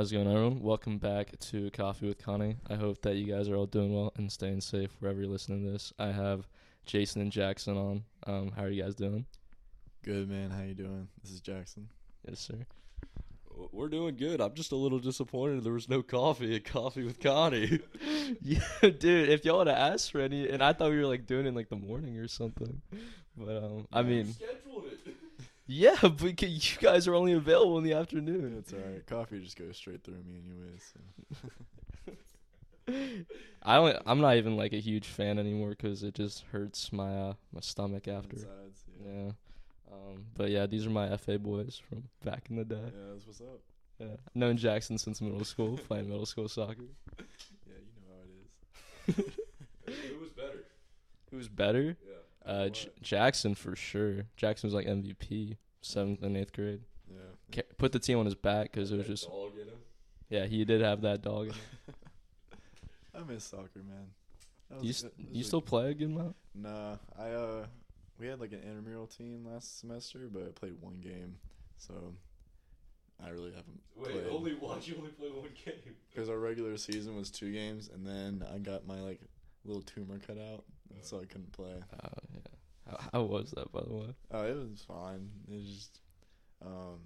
How's it going, everyone? Welcome back to Coffee with Connie. I hope that you guys are all doing well and staying safe wherever you're listening to this. I have Jason and Jaxon on. Um, how are you guys doing? Good man, how you doing? This is Jaxon. Yes, sir. We're doing good. I'm just a little disappointed there was no coffee at Coffee with Connie. yeah, dude. If y'all would have asked for any, and I thought we were like doing it in like the morning or something, but um, I mean, scheduled it. Yeah, but you guys are only available in the afternoon. It's alright. Coffee just goes straight through me anyways. So. I don't. I'm not even like a huge fan anymore because it just hurts my uh, my stomach after. Insides, yeah. Yeah. Um, but yeah, these are my FA boys from back in the day. Yeah, that's what's up. Yeah. I've known Jaxon since middle school, playing middle school soccer. Yeah, you know how it is. Who was better? Who's better? Yeah. Uh, J- Jaxon for sure. Jaxon was like MVP seventh and eighth grade. Yeah. Put the team on his back because it was just dog in him. yeah he did have that dog. In him. I miss soccer, man. That you st- that was you a- still play again, Mount? Nah, I uh, we had like an intramural team last semester, but I played one game, so I really haven't Wait, played. only why'd you only play one game? because our regular season was two games, and then I got my like little tumor cut out, and so I couldn't play. Uh, yeah. How, how was that, by the way? Oh, it was fine. It was just, um,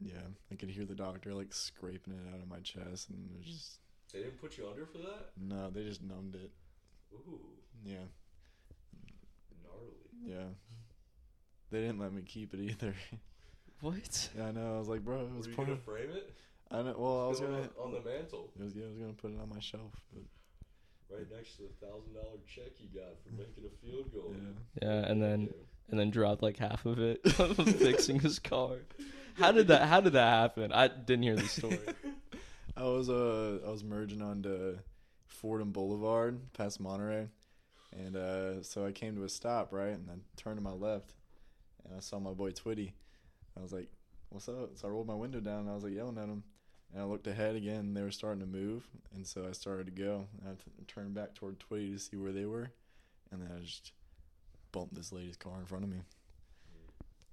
yeah, I could hear the doctor like scraping it out of my chest, and it was just They didn't put you under for that? no, they just numbed it. Ooh, Yeah, gnarly. yeah. They didn't let me keep it either. What? yeah, I know. I was like, bro, it was Were you part gonna of. frame it? I know. Well, I was gonna. on, on the mantle, It was, yeah, I was gonna put it on my shelf, but right next to the thousand dollar check you got for making a field goal. yeah. Yeah, and then and then dropped like half of it fixing his car. How did that? How did that happen? I didn't hear the story. I was uh I was merging onto Fordham Boulevard past Monterey, and uh so I came to a stop right, and I turned to my left, and I saw my boy Twitty. I was like, "What's up?" So I rolled my window down, and I was like yelling at him, and I looked ahead again, and they were starting to move, and so I started to go. And I t- turned back toward Twitty to see where they were, and then I just bumped this lady's car in front of me.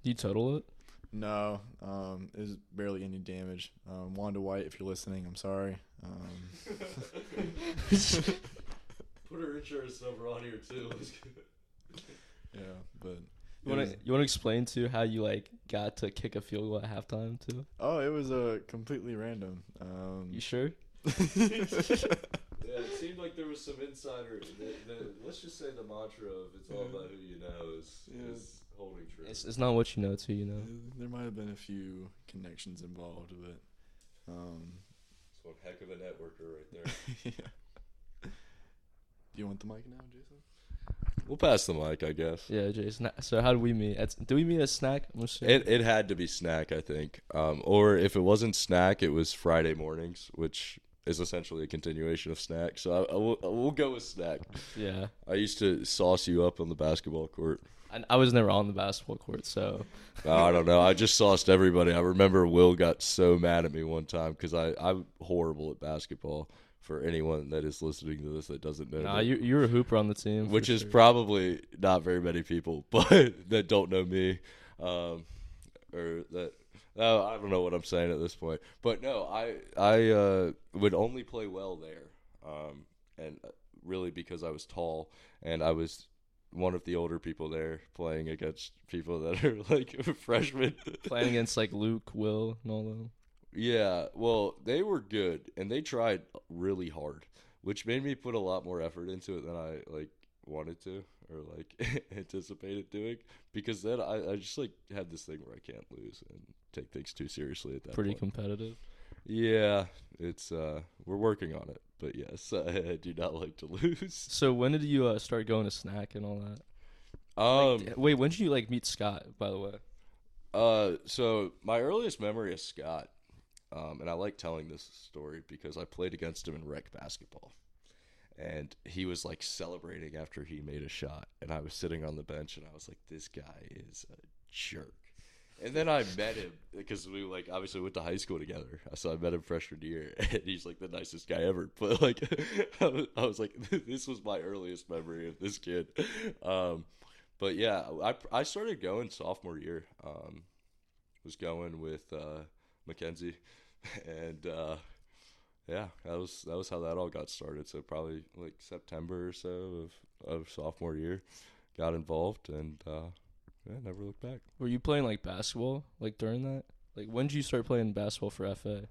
Did you total it? No, um, it was barely any damage. Um, Wanda White, if you're listening, I'm sorry. Um, Put her insurance number on here too. yeah, but You want to you want to explain to how you like got to kick a field goal at halftime too? oh, it was uh, completely random. Um, You sure? Yeah, it seemed like there was some insider. The, the, let's just say the mantra of "it's all about who you know" is, Yeah. is holding true. It's, it's not what you know, too. You know. there might have been a few connections involved, but um, It's one heck of a networker right there. yeah. Do you want the mic now, Jason? We'll pass the mic, I guess. Yeah, Jason. So how did we meet? At, do we meet at snack? I'm. It it had to be snack, I think. Um, or if it wasn't snack, it was Friday mornings, which is essentially a continuation of snack. So I, I will, I will go with snack. yeah. I used to sauce you up on the basketball court. I, I was never on the basketball court, so I don't know. I just sauced everybody. I remember Will got so mad at me one time because I I'm horrible at basketball. For anyone that is listening to this that doesn't know, nah, you you were a hooper on the team, which is sure. probably not very many people, but that don't know me, um, or that. No, I don't know what I'm saying at this point. But no, I I uh, would only play well there, um, and uh, really because I was tall and I was one of the older people there playing against people that are like freshmen. playing against like Luke, Will, and all them. Yeah, well, they were good and they tried really hard, which made me put a lot more effort into it than I like wanted to or like anticipated doing because then I, I just like had this thing where I can't lose and take things too seriously at that Pretty point. competitive. yeah, it's uh we're working on it, but yes, I, I do not like to lose. So when did you uh, start going to snack and all that? Um Like, wait, when did you like meet Scott? By the way. Uh, so my earliest memory is Scott, um, and I like telling this story because I played against him in rec basketball, and he was like celebrating after he made a shot, and I was sitting on the bench, and I was like, "This guy is a jerk." And then I met him because we like obviously went to high school together. So I met him freshman year, and he's like the nicest guy ever. But like, I was, I was like, this was my earliest memory of this kid. Um, but yeah, I I started going sophomore year. Um, was going with uh, Mackenzie. and uh, yeah, that was that was how that all got started. So probably like September or so of of sophomore year, got involved and uh, yeah, never looked back. Were you playing like basketball like during that? Like when did you start playing basketball for FA?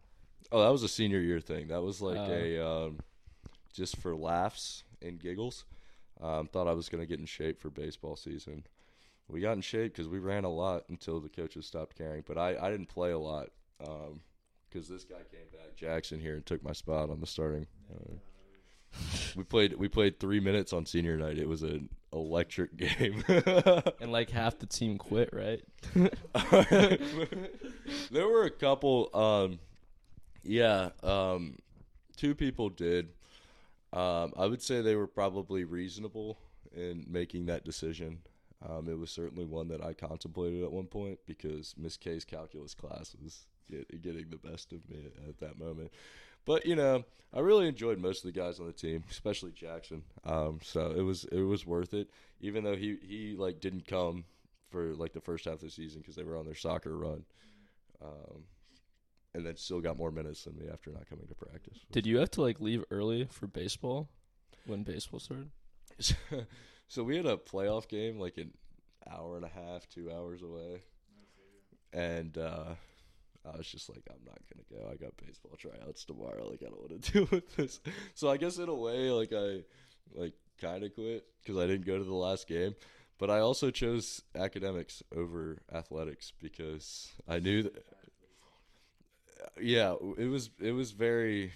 Oh, that was a senior year thing. That was like Oh. a um, just for laughs and giggles. Um, thought I was gonna get in shape for baseball season. We got in shape because we ran a lot until the coaches stopped caring. But I, I didn't play a lot because this guy came back, Jaxon here, and took my spot on the starting. Uh, we played we played three minutes on senior night. It was an electric game. And like half the team quit, right? there were a couple. Um, yeah, um, two people did. Um, I would say they were probably reasonable in making that decision. Um, it was certainly one that I contemplated at one point because Miss K's calculus class was get, getting the best of me at that moment. But you know, I really enjoyed most of the guys on the team, especially Jaxon. Um, so it was it was worth it, even though he he like didn't come for like the first half of the season because they were on their soccer run, um, and then still got more minutes than me after not coming to practice. Did you have to like leave early for baseball when baseball started? so we had a playoff game like an hour and a half, two hours away, and uh, I was just like, I'm not gonna go. I got baseball tryouts tomorrow. Like I don't want to deal with this. So I guess in a way, like I like kind of quit because I didn't go to the last game. But I also chose academics over athletics because I knew that. Yeah, it was it was very.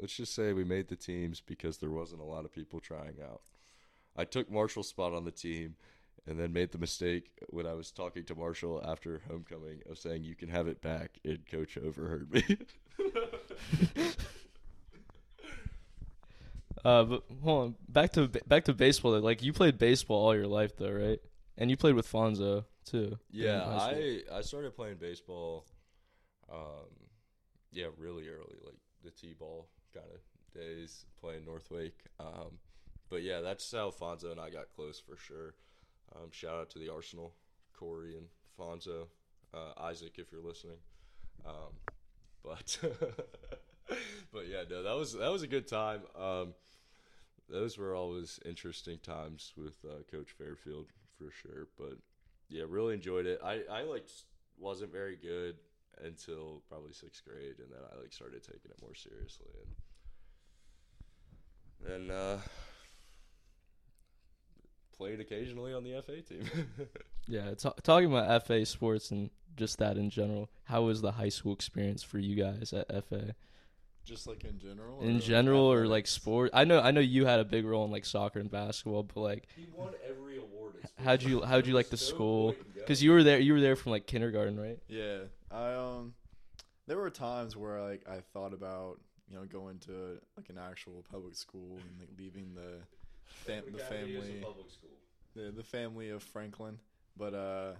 Let's just say we made the teams because there wasn't a lot of people trying out. I took Marshall's spot on the team and then made the mistake when I was talking to Marshall after homecoming of saying you can have it back and coach overheard me. Uh, but hold on, back to back to baseball. Though. Like you played baseball all your life, though, right? And you played with Fonzo too. yeah, in high school. I I started playing baseball um yeah, really early like the T-ball kind of days playing North Wake. Um but yeah, that's how Fonzo and I got close for sure. Um, shout out to the Arsenal, Corey and Fonzo, uh, Isaac, if you're listening. Um, but but yeah, no, that was that was a good time. Um, those were always interesting times with uh, Coach Fairfield for sure. But yeah, really enjoyed it. I I like wasn't very good until probably sixth grade, and then I like started taking it more seriously, and then uh, played occasionally on the FA team. Yeah, ta- talking about FA sports and just that in general. How was the high school experience for you guys at FA? Just like in general. In or general, or like athletics? sport? I know, I know you had a big role in like soccer and basketball, but like, he won every award. How'd you how'd you like the There's no school? point in going. Because you were there, you were there from like kindergarten, right? Yeah, I um, there were times where like I thought about you know going to like an actual public school and like leaving the fam- the family public school. the the family of Franklin, but uh,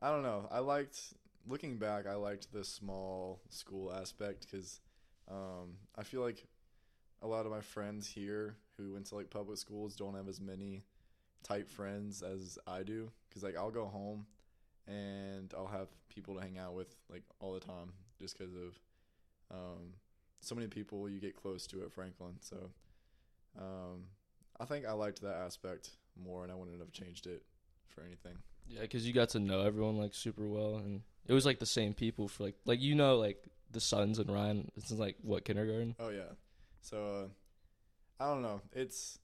I don't know. I liked looking back. I liked the small school aspect because um, I feel like a lot of my friends here who went to like public schools don't have as many tight friends as I do. Because like I'll go home and I'll have people to hang out with like all the time just because of um, so many people you get close to at Franklin. So um, I think I liked that aspect more, and I wouldn't have changed it for anything. Yeah, because you got to know everyone like super well, and it was like the same people for like like you know like the sons and Ryan. Is like what kindergarten. Oh yeah. So uh, I don't know. It's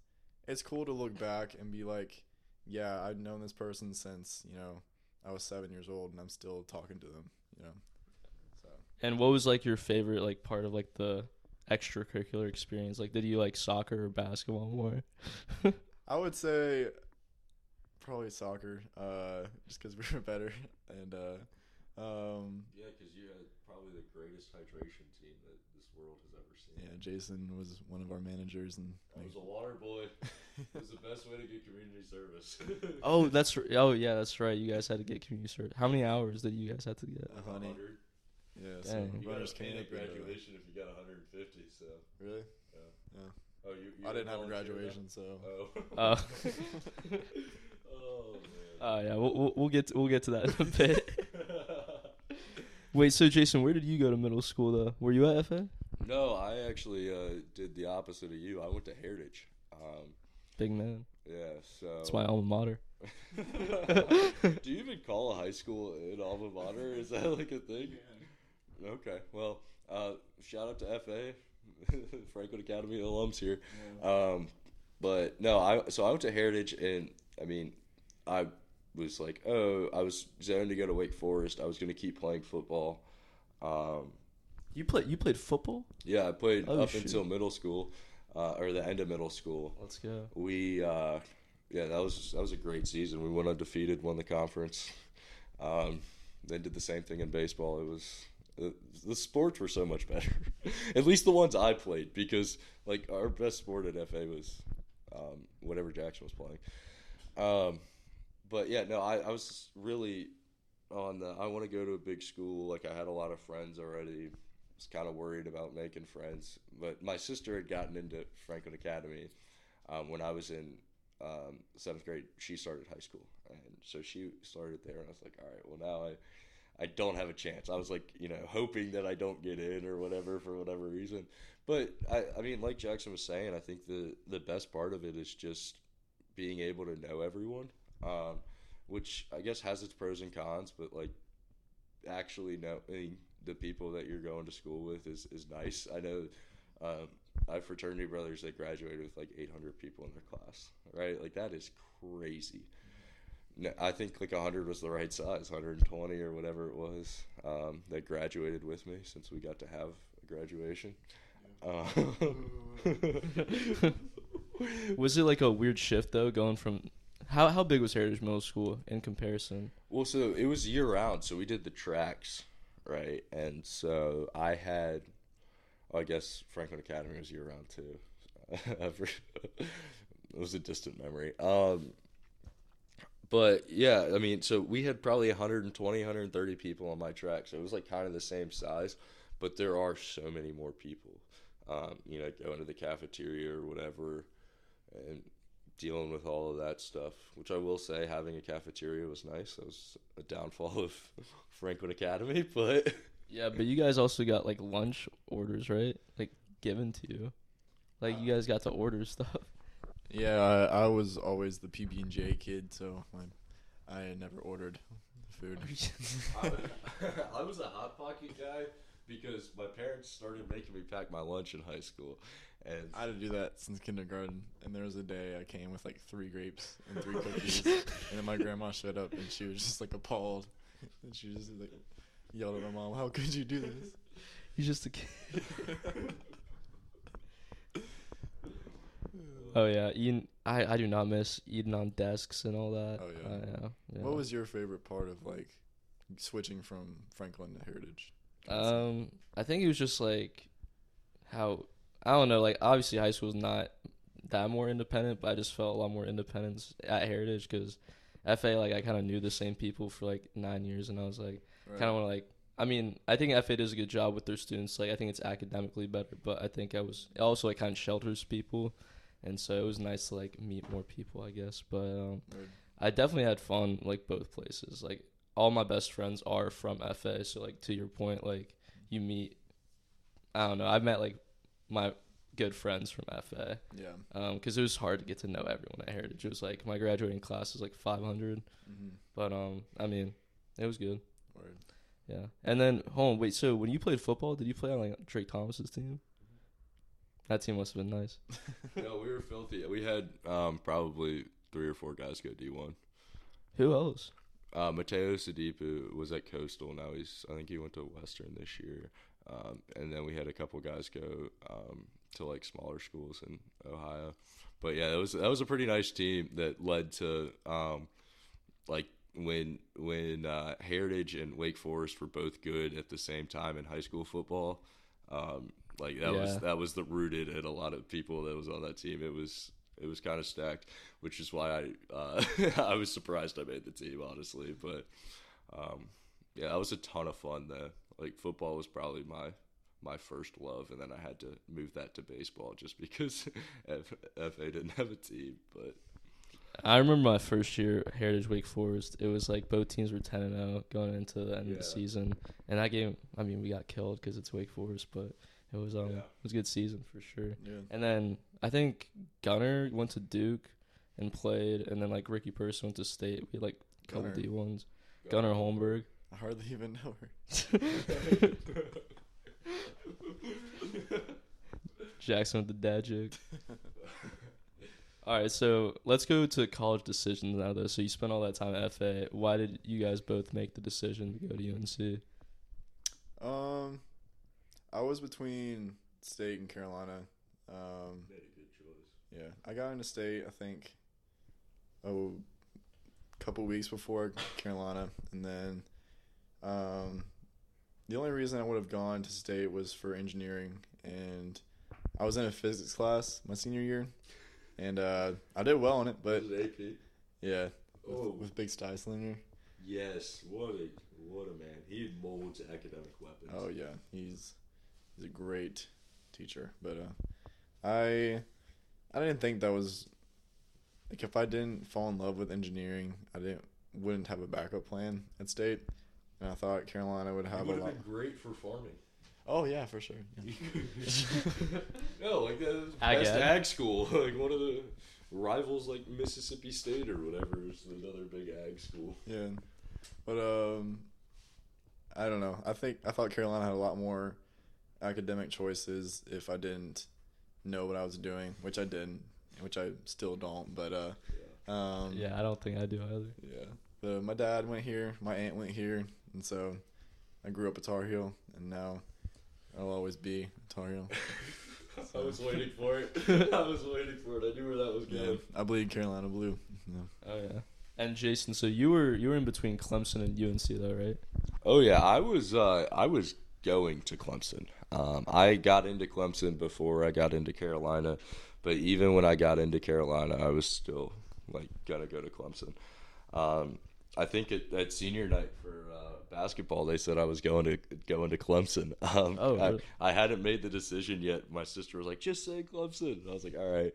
it's cool to look back and be like, yeah, I've known this person since you know I was seven years old, and I'm still talking to them. You know. So And what was like your favorite like part of like the extracurricular experience? Like, did you like soccer or basketball more? I would say probably soccer, uh, just because we were better, and uh, um, Yeah, because you had probably the greatest hydration team that this world has ever seen. yeah, Jason was one of our managers, and I was a water boy. It was the best way to get community service. oh, that's r- oh yeah, that's right. You guys had to get community service. How many hours did you guys have to get? a honey. 100. Yeah, so Dang. You got runners a panic camp. uh, graduation if you got 150. So, Really? Yeah. Oh, you. you I didn't have a volunteer graduation, so. Oh. Oh. oh man. Oh yeah, we'll, we'll we'll get to, we'll get to that in a bit. Wait, so Jason, where did you go to middle school though? Were you at FA? No, I actually uh, did the opposite of you. I went to Heritage. Um, Big man. yeah, so It's my alma mater. Do you even call a high school an alma mater? Is that like a thing? Okay. Well, uh, shout out to FA, Franklin Academy alums here. Um, but no, I so I went to Heritage, and I mean, I was like, oh, I was zoned to go to Wake Forest. I was going to keep playing football. Um, You played you played football? yeah, I played Oh, up shoot. until middle school, uh, or the end of middle school. Let's go. We, uh, yeah, that was that was a great season. We went undefeated, won the conference. Um, then did the same thing in baseball. It was the sports were so much better. at least the ones I played, because like our best sport at FA was um, whatever Jaxon was playing. Um, but yeah, no, I, I was really on the. I want to go to a big school. Like I had a lot of friends already. Was kind of worried about making friends, but my sister had gotten into Franklin Academy um, when I was in um, seventh grade. She started high school, and so she started there. And I was like, all right, well now I, I don't have a chance. I was like, you know, hoping that I don't get in or whatever for whatever reason. But I, I mean, like Jaxon was saying, I think the the best part of it is just being able to know everyone, um, which I guess has its pros and cons. But like actually knowing the people that you're going to school with is is nice. I know. Um, I have fraternity brothers that graduated with like 800 people in their class, right? Like that is crazy. No, I think like 100 was the right size, 120 or whatever it was um, that graduated with me since we got to have a graduation. Uh, Was it like a weird shift though, going from how how big was Heritage Middle School in comparison? Well, so it was year round, so we did the tracks, right? And so I had, I guess Franklin Academy was year round too. it was a distant memory. Um, but yeah, I mean, so we had probably 120, 130 people on my track, so it was like kind of the same size, but there are so many more people. Um, you know, going to the cafeteria or whatever, and dealing with all of that stuff. Which I will say, having a cafeteria was nice. That was a downfall of Franklin Academy, but Yeah, but you guys also got like lunch orders, right? Like given to you. Like you guys got to order stuff. Yeah, I, I was always the PB and J kid, so I, I never ordered food. I was a hot pocket guy because my parents started making me pack my lunch in high school, and I had to do that since kindergarten, and there was a day I came with like three grapes and three cookies, and then my grandma showed up and she was just like appalled, and she just like yelled at my mom, "How could you do this?" He's just a kid. Oh yeah, eating. I I do not miss eating on desks and all that. Oh, yeah. Uh, yeah, yeah. What was your favorite part of like switching from Franklin to Heritage? Um, I think it was just like how I don't know. Like obviously, high school is not that more independent, but I just felt a lot more independence at Heritage because FA like I kind of knew the same people for like nine years, and I was like Right. kind of want to like. I mean, I think FA does a good job with their students. Like I think it's academically better, but I think I was it also like kind of shelters people, and so it was nice to like meet more people, I guess. But um, Right. I definitely had fun like both places. Like all my best friends are from FA, so like to your point, like you meet. I don't know. I've met like my good friends from FA Yeah. because it was hard to get to know everyone at Heritage. It was like my graduating class was like 500, Mm-hmm. but um, I mean, it was good. Word. Yeah. And then, hold on, wait. So when you played football, did you play on like Drake Thomas's team? That team must have been nice. no, we were filthy. We had um, probably three or four guys go D one. Who else? Uh, Mateo Sadipu was at Coastal. Now he's, I think he went to Western this year. Um, and then we had a couple guys go um, to like smaller schools in Ohio. But yeah, that was that was a pretty nice team that led to um, like when when uh, Heritage and Wake Forest were both good at the same time in high school football. Um, like that was Yeah. that was the rooted in a lot of people that was on that team. It was it was kind of stacked, which is why I uh, I was surprised I made the team honestly. But um, yeah, that was a ton of fun though. Like football was probably my my first love, and then I had to move that to baseball just because F- FA didn't have a team. But I remember my first year at Heritage Wake Forest. It was like both teams were ten and zero going into the end of the season, and that game. I mean, we got killed because it's Wake Forest, but it was um Yeah. it was a good season for sure. Yeah. And then I think Gunnar went to Duke and played, and then like Ricky Person went to State. We had like a couple D ones. Gunnar Holmberg. I hardly even know her. Jaxon with the dad joke. All right, so let's go to college decisions now, though. So you spent all that time at FA. Why did you guys both make the decision to go to UNC? Um, I was between State and Carolina. Um, yeah, I got into State. I think oh, a couple weeks before Carolina, and then um, the only reason I would have gone to State was for engineering, and I was in a physics class my senior year, and uh, I did well in it, but AP. yeah, with, Oh. with Big Styslinger. Yes, what a what a man. He molds academic weapons. Oh yeah, he's he's a great teacher. But uh, I I didn't think that was like if I didn't fall in love with engineering, I didn't wouldn't have a backup plan at state. And I thought Carolina would He have a would have lot. been great for farming. Oh yeah, for sure. Yeah. no, like the Ag best ed. ag school, like one of the rivals, like Mississippi State or whatever, is another big ag school. Yeah, but um, I don't know. I think I thought Carolina had a lot more academic choices if I didn't know what I was doing, which I didn't, which I still don't. But uh, um, Yeah, I don't think I do either. Yeah. But my dad went here, my aunt went here, and so I grew up at Tar Heel, and now I'll always be Tar Heel. I was waiting for it. I was waiting for it. I knew where that was Yeah, going. I bleed Carolina blue. Yeah. Oh yeah. And Jason, so you were you were in between Clemson and UNC though, right? Oh yeah, I was uh, I was going to Clemson. Um, I got into Clemson before I got into Carolina, but even when I got into Carolina, I was still like gonna go to Clemson. Um, I think at, at senior night for uh, basketball, they said I was going to going to Clemson. Um, Oh, I, really? I hadn't made the decision yet. My sister was like, "Just say Clemson." And I was like, "All right."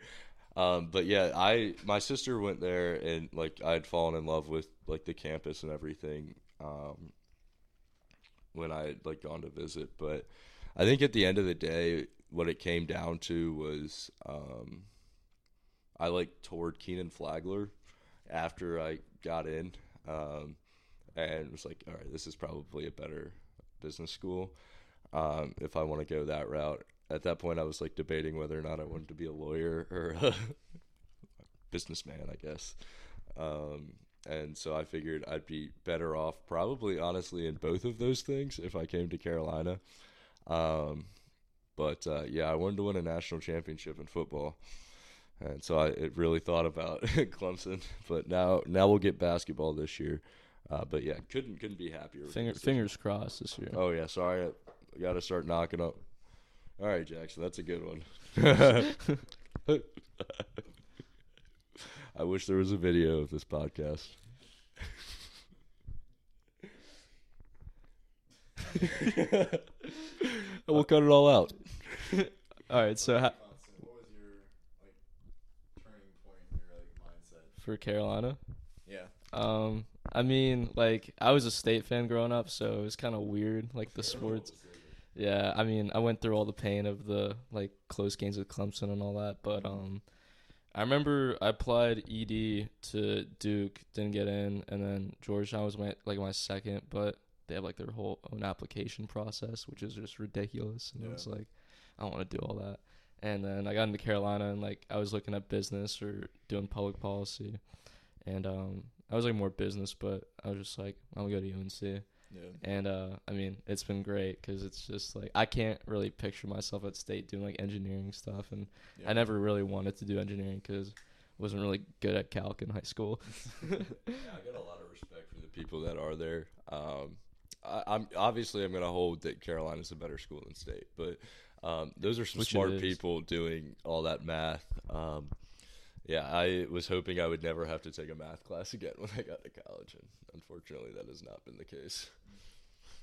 Um, but yeah, I my sister went there and like I had fallen in love with like the campus and everything. Um, when I had like gone to visit. But I think at the end of the day, what it came down to was um, I like toured Kenan Flagler after I got in, um, and was like, all right, this is probably a better business school um, if I want to go that route. At that point, I was like debating whether or not I wanted to be a lawyer or a businessman, I guess. Um, and so I figured I'd be better off, probably honestly, in both of those things if I came to Carolina. Um, but uh, yeah, I wanted to win a national championship in football, and so I it really thought about Clemson. But now, now we'll get basketball this year. Uh, but yeah, couldn't couldn't be happier. Finger, fingers crossed this year. Oh yeah, sorry, I got to start knocking up. All right, Jaxon, that's a good one. I wish there was a video of this podcast. we'll cut it all out. All right, so ha- What was your like turning point in your like mindset? for Carolina, Yeah. um, I mean, like I was a state fan growing up, so it was kind of weird, like the sports. Yeah, I mean, I went through all the pain of the like close games with Clemson and all that, but um, I remember I applied ED to Duke, didn't get in, and then Georgetown was my like my second, but they have like their whole own application process, which is just ridiculous, and I Yeah. was like, I don't want to do all that. And then I got into Carolina, and like I was looking at business or doing public policy, and um, I was like more business, but I was just like, I'm gonna go to UNC. Yeah. And uh, I mean, it's been great because it's just like I can't really picture myself at state doing like engineering stuff, and yeah. I never really wanted to do engineering because I wasn't really good at calc in high school. yeah, I got a lot of respect for the people that are there. Um, I, I'm obviously I'm going to hold that Carolina's a better school than State, but um, those are some Which smart people doing all that math. Um, yeah, I was hoping I would never have to take a math class again when I got to college, and unfortunately, that has not been the case.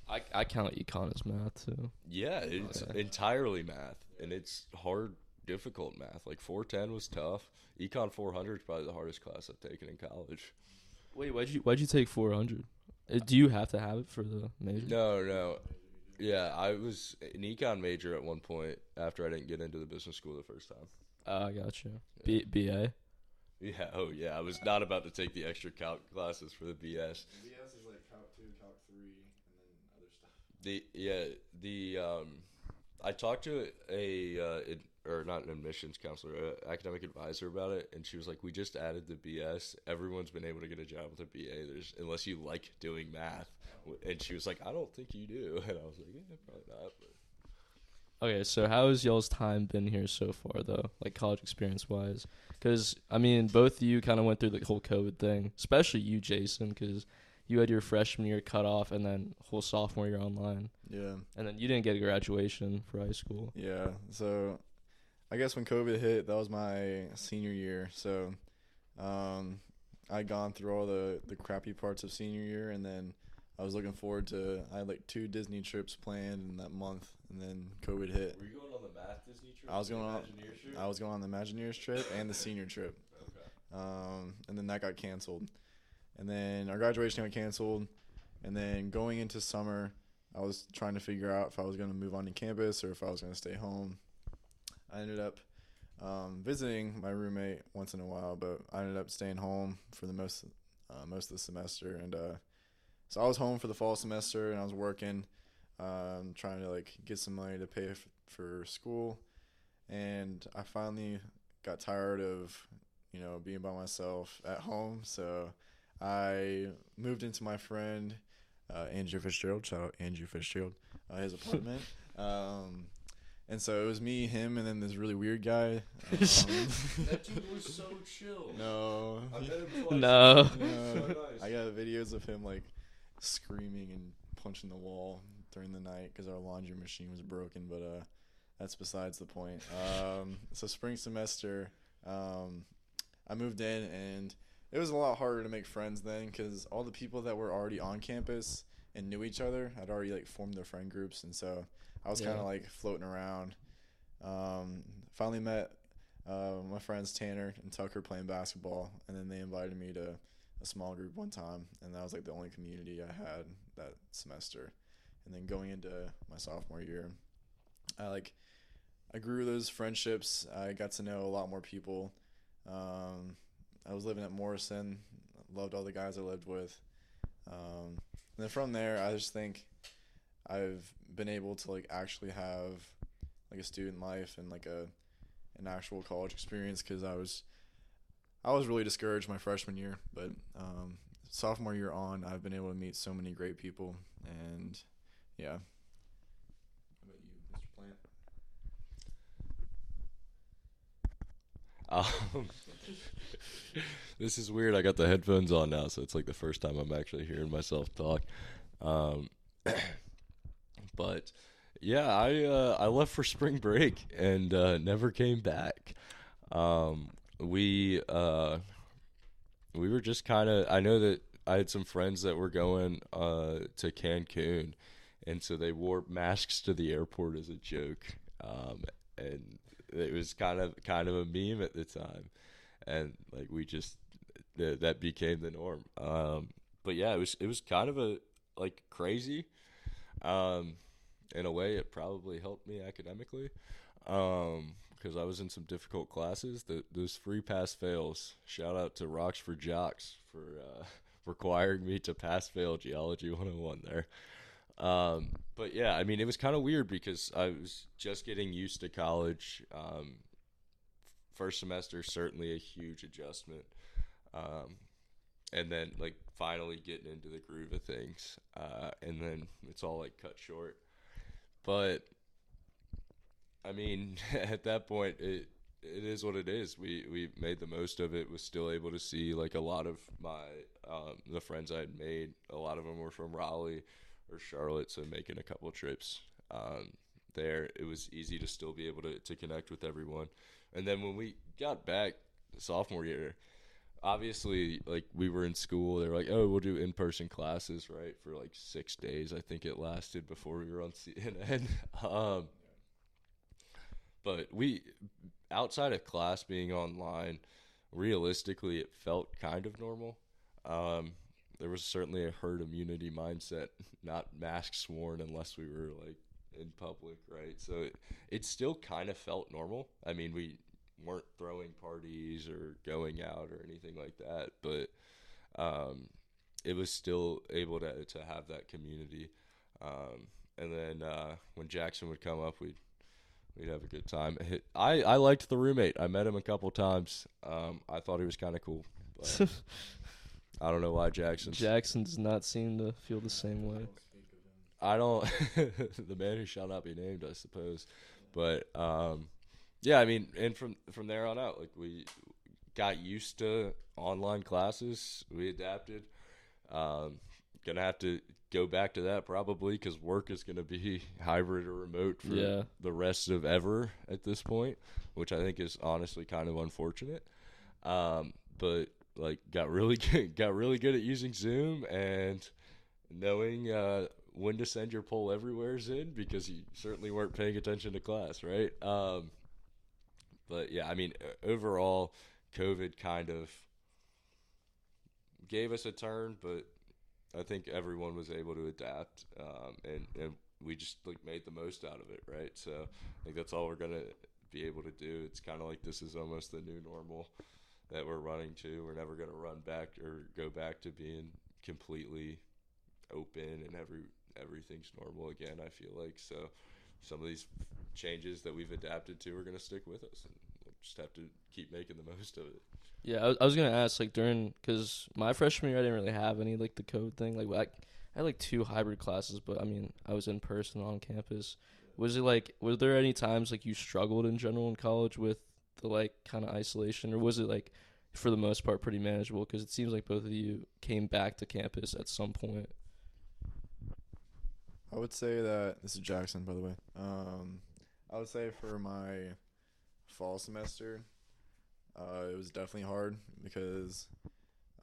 I I count econ as math too. Yeah, it's Okay. entirely math, and it's hard difficult math. Like 410 was tough. Econ 400 is probably the hardest class I've taken in college. Wait, why'd you why'd you take 400? Uh, Do you have to have it for the major? No, no. Yeah, I was an econ major at one point after I didn't get into the business school the first time. Oh, I got you. B- BA. Yeah, oh yeah, I was not about to take the extra calc classes for the BS. BS is like Calc 2, Calc 3, and then other stuff. The yeah, the um I talked to a uh, it, or not an admissions counselor, a academic advisor about it, and she was like, "We just added the BS. Everyone's been able to get a job with a BA. There's unless you like doing math." And she was like, "I don't think you do," and I was like, "Yeah, probably not." But Okay, so how has y'all's time been here so far, though, like college experience wise? Because I mean, both of you kind of went through the whole COVID thing, especially you, Jason, because you had your freshman year cut off, and then whole sophomore year online, Yeah. and then you didn't get a graduation for high school. Yeah. So I guess when COVID hit, that was my senior year. So um, I'd gone through all the, the crappy parts of senior year, and then I was looking forward to, I had like two Disney trips planned in that month, and then COVID hit. were you going on the math Disney trip? I was going on- trip? I was going on the Imagineers trip and the senior trip. Okay. um, and then that got canceled. And then our graduation got canceled. And then going into summer, I was trying to figure out if I was going to move on to campus or if I was going to stay home. I ended up um, visiting my roommate once in a while, but I ended up staying home for the most uh, most of the semester. And uh, so I was home for the fall semester, and I was working, um, trying to like get some money to pay f- for school. And I finally got tired of you know, being by myself at home. So I moved into my friend uh, Andrew Fitzgerald. Shout out Andrew Fitzgerald, uh, his apartment. um, and so it was me, him, and then this really weird guy. Um, That dude was so chill. no, I met him twice. No. no. So nice. I got videos of him like screaming and punching the wall during the night because our laundry machine was broken. But uh, that's besides the point. Um, so spring semester, um, I moved in and it was a lot harder to make friends then because all the people that were already on campus and knew each other had already like formed their friend groups, and so I was kind of like floating around. Um, finally met uh, my friends Tanner and Tucker playing basketball, and then they invited me to a small group one time, and that was like the only community I had that semester. And then going into my sophomore year, I like I grew those friendships. I got to know a lot more people. Um, I was living at Morrison, loved all the guys I lived with. Um, and then from there, I just think I've been able to like actually have like a student life and like a an actual college experience because I was I was really discouraged my freshman year, but um, sophomore year on, I've been able to meet so many great people, and yeah. How about you, Mr. Plant? Um, this is weird. I got the headphones on now, so it's like the first time I'm actually hearing myself talk. Um, but yeah, I uh, I left for spring break and uh, never came back. Um, we uh, we were just kind of. I know that I had some friends that were going uh, to Cancun, and so they wore masks to the airport as a joke. Um, and it was kind of kind of a meme at the time, and like we just th- that became the norm. Um, but yeah, it was it was kind of a like crazy. Um, in a way, it probably helped me academically, um, because I was in some difficult classes. The, those free pass fails. Shout out to Rocks for Jocks for uh, requiring me to pass fail geology 101 there. Um, but yeah, I mean, it was kind of weird because I was just getting used to college. Um, first semester, certainly a huge adjustment. Um, and then like finally getting into the groove of things. Uh, and then it's all like cut short. But I mean, at that point, it it is what it is. We we made the most of it. Was still able to see like a lot of my um, the friends I had made. A lot of them were from Raleigh or Charlotte, so making a couple trips um, there, it was easy to still be able to to connect with everyone. And then when we got back sophomore year, obviously like we were in school. They were like, "Oh, we'll do in person classes, right, for like six days." I think it lasted before we were on CNN. um, but we outside of class being online, realistically, it felt kind of normal. Um, there was certainly a herd immunity mindset, not masks worn unless we were like in public, right? So it, it still kind of felt normal. I mean, we weren't throwing parties or going out or anything like that, but um, it was still able to to have that community. Um, and then uh, when Jaxon would come up, we'd we'd have a good time. I I liked the roommate. I met him a couple times. Um, I thought he was kind of cool. But I don't know why Jaxon. Jaxon does not seem to feel the same way. I don't. the man who shall not be named, I suppose. But um, yeah, I mean, and from from there on out, like we got used to online classes. We adapted. Um, gonna have to go back to that probably because work is gonna be hybrid or remote for Yeah. the rest of ever at this point, which I think is honestly kind of unfortunate. Um, but like, got really good, got really good at using Zoom and knowing uh, when to send your poll everywhere's in because you certainly weren't paying attention to class, right? Um, but yeah, I mean, overall, COVID kind of gave us a turn, but I think everyone was able to adapt, um, and and we just like made the most out of it, right? So I think that's all we're gonna be able to do. It's kind of like this is almost the new normal that we're running to. We're never gonna run back or go back to being completely open and every everything's normal again. I feel like so. Some of these changes that we've adapted to are going to stick with us, and just have to keep making the most of it. Yeah, I was, I was gonna ask like during because my freshman year I didn't really have any like the code thing. Like I, I had like two hybrid classes, but I mean I was in person on campus. Was it like were there any times like you struggled in general in college with the like kind of isolation, or was it like for the most part pretty manageable? Because it seems like both of you came back to campus at some point. I would say that this is Jaxon, by the way. Um, I would say for my fall semester, uh, it was definitely hard because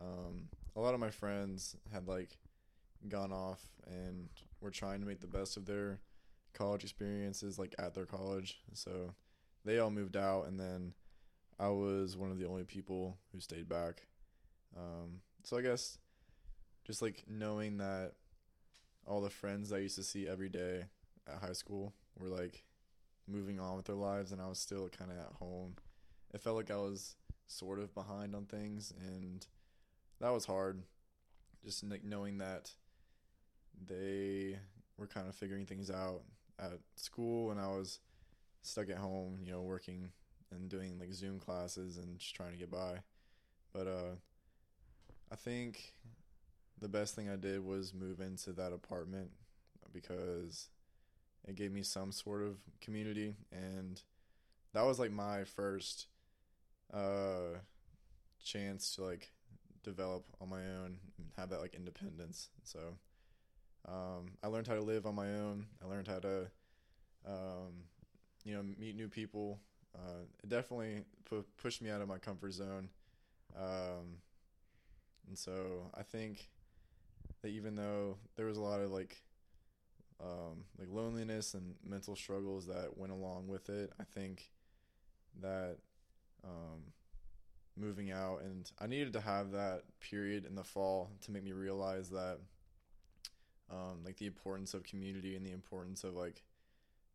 um, a lot of my friends had like gone off and were trying to make the best of their college experiences, like at their college. So they all moved out, and then I was one of the only people who stayed back. Um, so I guess just like knowing that all the friends I used to see every day at high school were like moving on with their lives, and I was still kind of at home. It felt like I was sort of behind on things, and that was hard. Just like knowing that they were kind of figuring things out at school, and I was stuck at home, you know, working and doing like Zoom classes and just trying to get by. But uh, I think the best thing I did was move into that apartment because it gave me some sort of community and that was like my first uh chance to like develop on my own and have that like independence so um I learned how to live on my own. I learned how to um you know meet new people. Uh it definitely pu- pushed me out of my comfort zone um and so I think that even though there was a lot of like um, like loneliness and mental struggles that went along with it, I think that um, moving out and I needed to have that period in the fall to make me realize that um, like the importance of community and the importance of like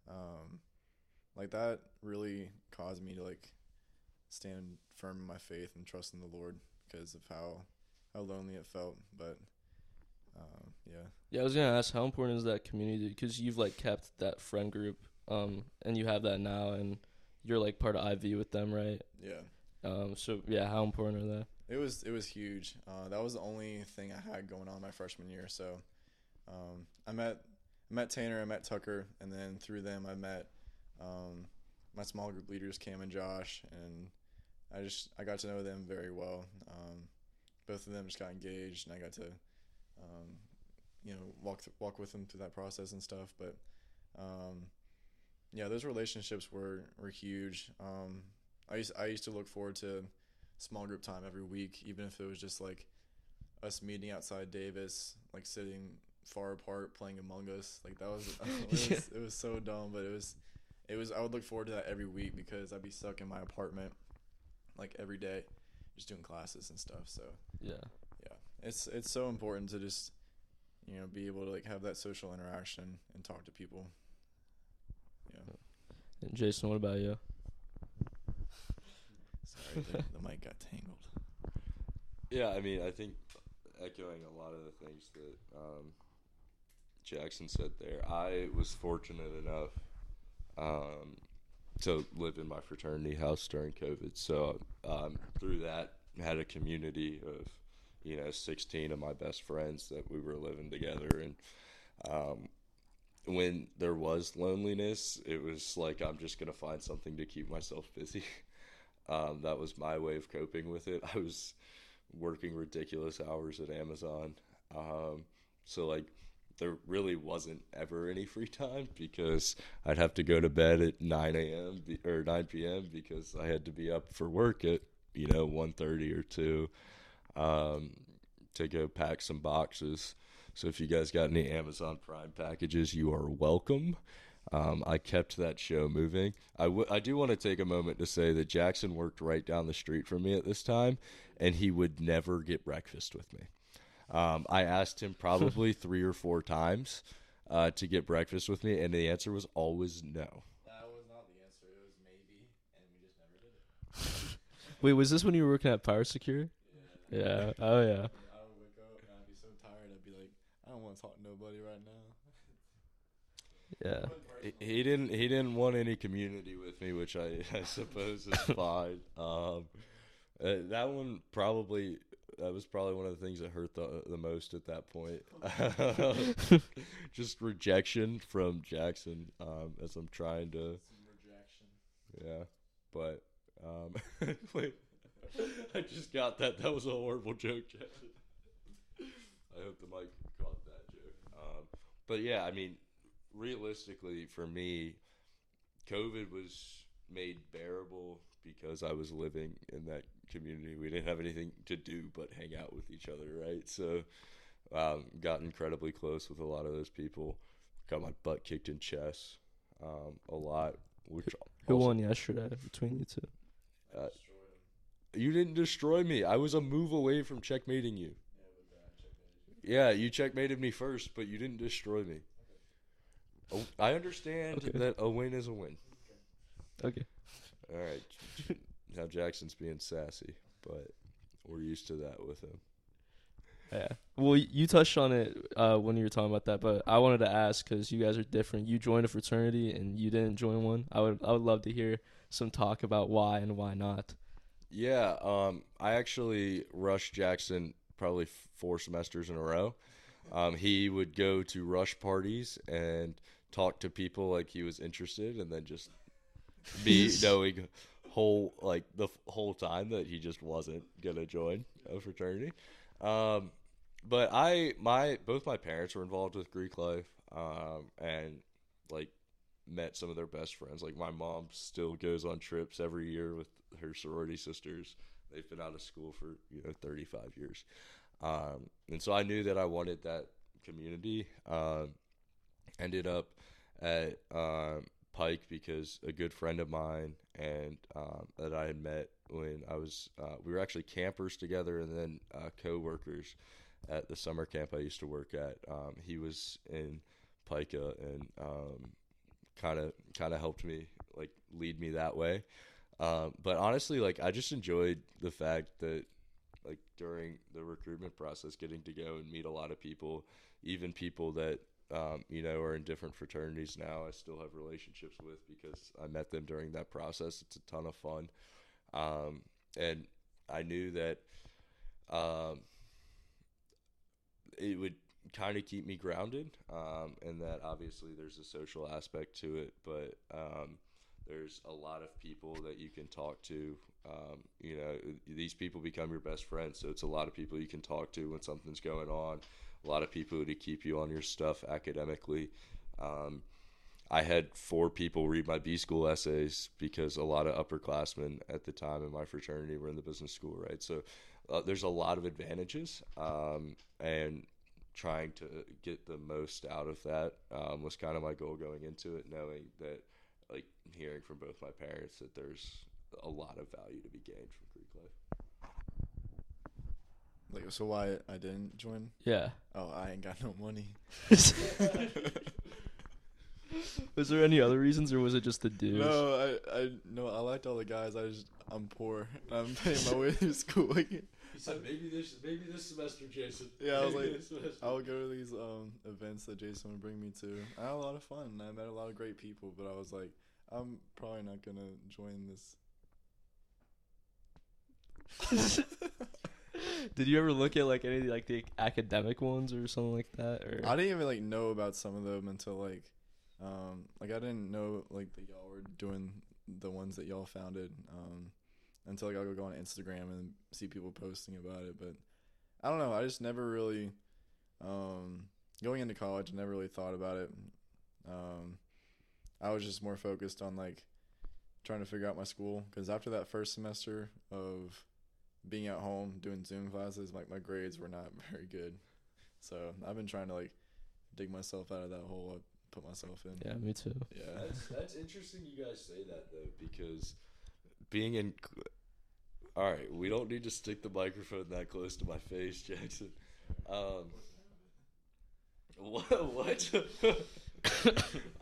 um, like that really caused me to like stand firm in my faith and trust in the Lord because of how how lonely it felt, but um, yeah. Yeah, I was gonna ask how important is that community because you've like kept that friend group, um, and you have that now, and you're like part of IV with them, right? Yeah. Um, so yeah, how important are they? It was it was huge. Uh, that was the only thing I had going on my freshman year. So um, I met I met Tanner, I met Tucker, and then through them I met um, my small group leaders Cam and Josh, and I just I got to know them very well. Um, both of them just got engaged, and I got to um, you know walk th- walk with them through that process and stuff. But um, yeah, those relationships were were huge. Um, I used I used to look forward to small group time every week, even if it was just like us meeting outside Davis, like sitting far apart playing Among Us. Like that was it was, it was so dumb, but it was it was I would look forward to that every week because I'd be stuck in my apartment like every day, just doing classes and stuff. So Yeah. Yeah, it's it's so important to just you know be able to like have that social interaction and talk to people. Yeah, And Jason, what about you? sorry, the, the mic got tangled. Yeah, I mean, I think echoing a lot of the things that um, Jaxon said there, I was fortunate enough um, to live in my fraternity house during COVID. So um, through that, had a community of you know 16 of my best friends that we were living together, and um, when there was loneliness, it was like I'm just gonna find something to keep myself busy. Um, that was my way of coping with it. I was working ridiculous hours at Amazon. Um, so like there really wasn't ever any free time because I'd have to go to bed at 9 a.m. or 9 p.m. because I had to be up for work at you know 1:30 or 2 um, to go pack some boxes. So if you guys got any Amazon Prime packages, you are welcome. Um, I kept that show moving. I, w- I do want to take a moment to say that Jaxon worked right down the street from me at this time, and he would never get breakfast with me. Um, I asked him probably three or four times uh, to get breakfast with me, and the answer was always no. That was not the answer. It was maybe, and we just never did it. Wait, was this when you were working at PowerSecure? Yeah. Oh yeah. I would wake up and I'd be so tired. I'd be like, I don't want to talk to nobody right now. Yeah. He, he didn't. He didn't want any community with me, which I, I suppose is fine. Um, uh, that one probably. That was probably one of the things that hurt the the most at that point. Just rejection from Jaxon um, as I'm trying to Some rejection. Yeah, but um, wait, I just got that. That was a horrible joke, Jaxon. I hope the mic caught that joke. Um, but yeah, I mean, realistically, for me, COVID was made bearable because I was living in that community. We didn't have anything to do but hang out with each other, right? So, um, got incredibly close with a lot of those people. Got my butt kicked in chess um, a lot, which Who also- won yesterday between you two? uh, you didn't destroy me. I was a move away from checkmating you. Yeah, you checkmated me first, but you didn't destroy me. Oh, I understand Okay. that a win is a win. Okay. All right. Now Jaxon's being sassy, but we're used to that with him. Yeah. Well, you touched on it uh, when you were talking about that, but I wanted to ask because you guys are different. You joined a fraternity and you didn't join one. I would I would love to hear some talk about why and why not. Yeah, um, I actually rushed Jaxon probably four semesters in a row. Um, he would go to rush parties and talk to people like he was interested, and then just be knowing whole like the f- whole time that he just wasn't gonna join a fraternity. Um, but I my both my parents were involved with Greek life, um, and like met some of their best friends. Like my mom still goes on trips every year with her sorority sisters. They've been out of school for you know 35 years, um, and so I knew that I wanted that community. Um, ended up at um, Pike because a good friend of mine and um, that I had met when I was uh, we were actually campers together and then uh, co-workers at the summer camp I used to work at. Um, he was in Pica and kind of kind of helped me like lead me that way. Um, but honestly, like I just enjoyed the fact that like during the recruitment process, getting to go and meet a lot of people, even people that um, you know are in different fraternities now. I still have relationships with because I met them during that process. It's a ton of fun, um, and I knew that um, it would kind of keep me grounded, um, and that obviously there's a social aspect to it, but um, there's a lot of people that you can talk to. Um, you know, these people become your best friends, so it's a lot of people you can talk to when something's going on. A lot of people to keep you on your stuff academically. Um, I had four people read my B school essays because a lot of upperclassmen at the time in my fraternity were in the business school, right? So uh, there's a lot of advantages, um, and trying to get the most out of that um, was kind of my goal going into it, knowing that like hearing from both my parents that there's a lot of value to be gained from Greek life. Like, so why I didn't join? Yeah. Oh, I ain't got no money. was there any other reasons, or was it just the dues? No, I, I, no, I liked all the guys. I just, I'm poor. I'm paying my way through school. He said maybe this maybe this semester, Jason. Yeah, I was Maybe like. I would go to these um events that Jason would bring me to. I had a lot of fun. I met a lot of great people, but I was like, I'm probably not gonna join this. Did you ever look at like any like the academic ones or something like that? Or I didn't even like know about some of them until like, um, like I didn't know like that y'all were doing the ones that y'all founded. Um, until like I would go on Instagram and see people posting about it. But I don't know. I just never really, um, going into college, I never really thought about it. Um, I was just more focused on like trying to figure out my school because after that first semester of being at home doing Zoom classes, like my grades were not very good. So I've been trying to like dig myself out of that hole I put myself in. yeah, me too. Yeah. That's that's interesting. You guys say that though, because being in. All right, we don't need to stick the microphone that close to my face, Jaxon. Um, what? What?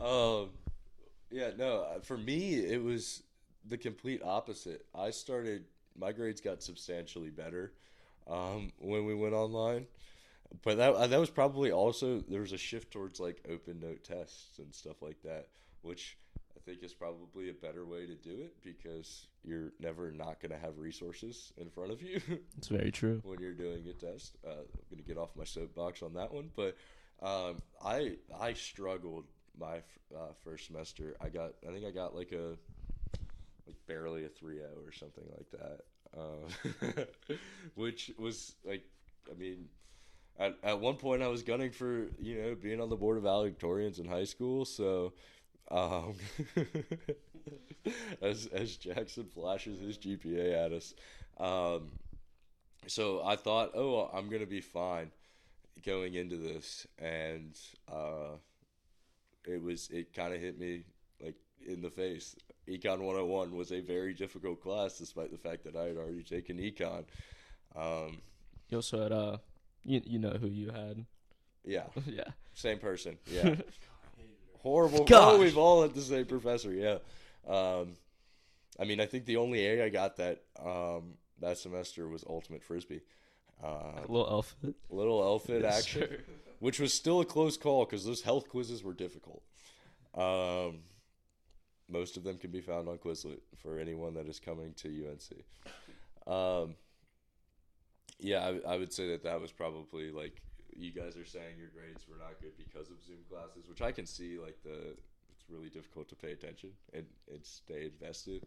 um, yeah, no. uh, For me, it was the complete opposite. I started. My grades got substantially better um, when we went online, but that uh, that was probably also there was a shift towards like open note tests and stuff like that, which think is probably a better way to do it because you're never not going to have resources in front of you It's very true. when you're doing a test. Uh, I'm going to get off my soapbox on that one, but um, I I struggled my f- uh, first semester. I got I think I got like a like barely a 3.0 or something like that, uh, which was like I mean. At, at one point, I was gunning for you know being on the board of valedictorians in high school. So, um, as as Jaxon flashes his GPA at us, um, so I thought, oh, I'm gonna be fine going into this, and uh, it was it kind of hit me like in the face. Econ 101 was a very difficult class, despite the fact that I had already taken econ. Um, You also had uh, you you know who you had? yeah, yeah. same person. Yeah, horrible. Gosh. Oh, we've all had the same professor. Yeah. Um, I mean, I think the only A I got that um, that semester was Ultimate Frisbee. Uh, A little outfit. little outfit Yes, action, sir. which was still a close call because those health quizzes were difficult. Um, most of them can be found on Quizlet for anyone that is coming to UNC. Um, yeah, I, I would say that that was probably like you guys are saying your grades were not good because of Zoom classes, which I can see. Like the it's really difficult to pay attention and, and stay invested.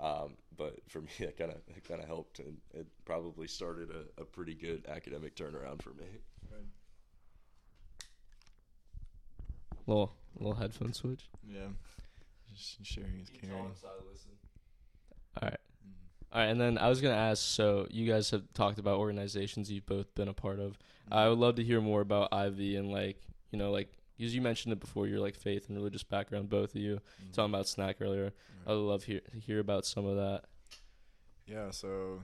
Um, but for me, that kind of that kind of helped, and it probably started a, a pretty good academic turnaround for me. Little little headphone switch. Yeah. Just sharing his camera. All right. All right, and then I was gonna ask. So you guys have talked about organizations you've both been a part of. I would love to hear more about IV and like you know like because you mentioned it before your like faith and religious background, both of you Mhm. talking about snack earlier. I would love hear to hear about some of that. Yeah, so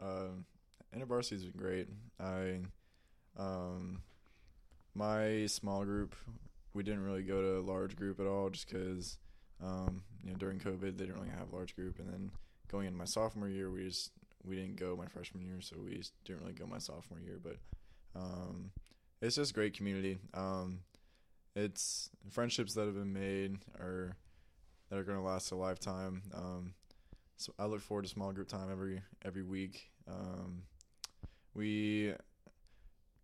um InterVarsity's been great. I um my small group we didn't really go to a large group at all just cuz um you know during COVID they didn't really have large group and then going into my sophomore year we just we didn't go my freshman year so we didn't really go my sophomore year but um it's just great community. Um it's friendships that have been made are that are going to last a lifetime. Um so I look forward to small group time every every week. Um, we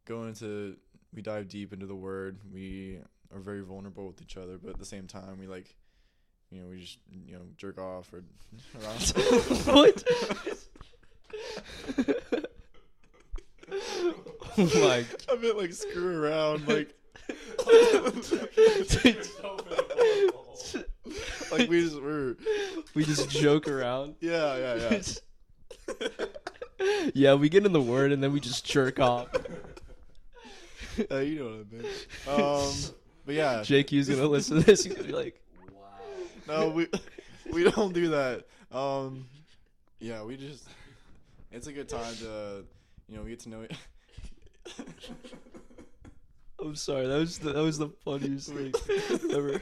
go into we dive deep into the word. We are very vulnerable with each other, but at the same time, we like you know we just you know jerk off or around. what? oh my I meant like screw around, like like we just we're we just joke around. yeah yeah yeah. yeah, we get in the word and then we just jerk off. Uh, you know what I mean. Um, but yeah, Jake, he's gonna listen to this. He's gonna be like, no, no, we we don't do that. Um, yeah, we just it's a good time to you know we get to know. it. I'm sorry. That was the, that was the funniest thing ever.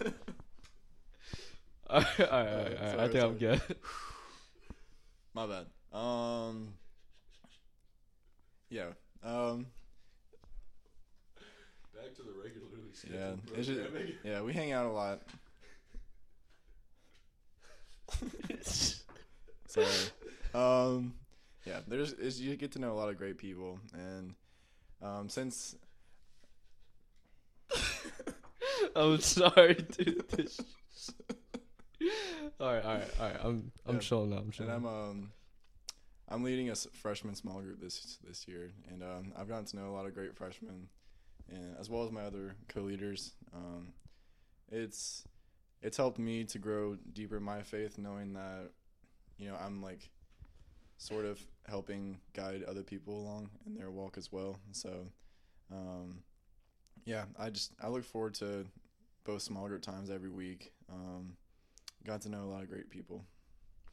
all right, all right, all right, all right. I Sorry, think I'm good. My bad. Um, yeah. Um, Back to the yeah. It's just, yeah, we hang out a lot. Sorry. Um, yeah, there's is you get to know a lot of great people, and um, since I'm sorry, dude. This all right, all right, all right. I'm I'm Yeah. chilling now. I'm chilling. and I'm um I'm leading a freshman small group this this year, and um, I've gotten to know a lot of great freshmen, and as well as my other co-leaders. Um, it's it's helped me to grow deeper in my faith, knowing that you know I'm like sort of helping guide other people along in their walk as well. So, um, yeah, I just I look forward to both small group times every week. Um, got to know a lot of great people.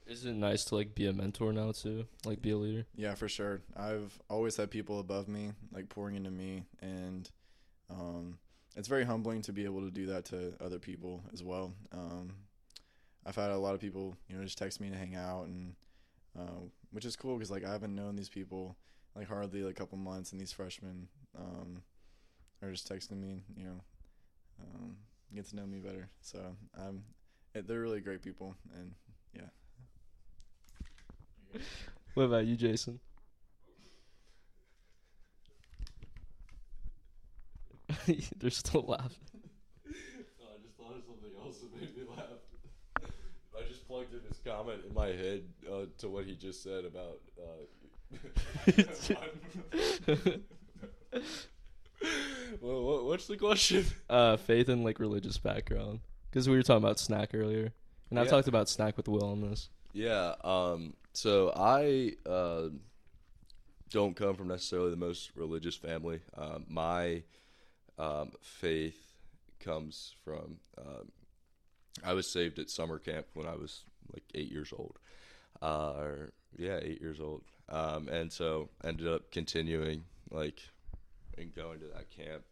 Isn't it nice to like be a mentor now too? Like be a leader? Yeah, for sure. I've always had people above me, like pouring into me, and um, it's very humbling to be able to do that to other people as well. Um, I've had a lot of people, you know, just text me to hang out, and uh, which is cool because like I haven't known these people like hardly like a couple months, and these freshmen um, are just texting me, you know, um, get to know me better. So um, it, they're really great people, and yeah. What about you, Jason? They're still laughing. I just thought of something else that made me laugh. I just plugged in his comment in my head uh, to what he just said about. Uh, well, what, what's the question? uh, faith and like religious background. Because we were talking about snack earlier, and I Yeah. talked about snack with Will on this. Yeah. Um. So I uh, don't come from necessarily the most religious family. Um, my um, faith comes from. Um, I was saved at summer camp when I was like eight years old. Uh, or, yeah, eight years old. Um, and so ended up continuing like and going to that camp,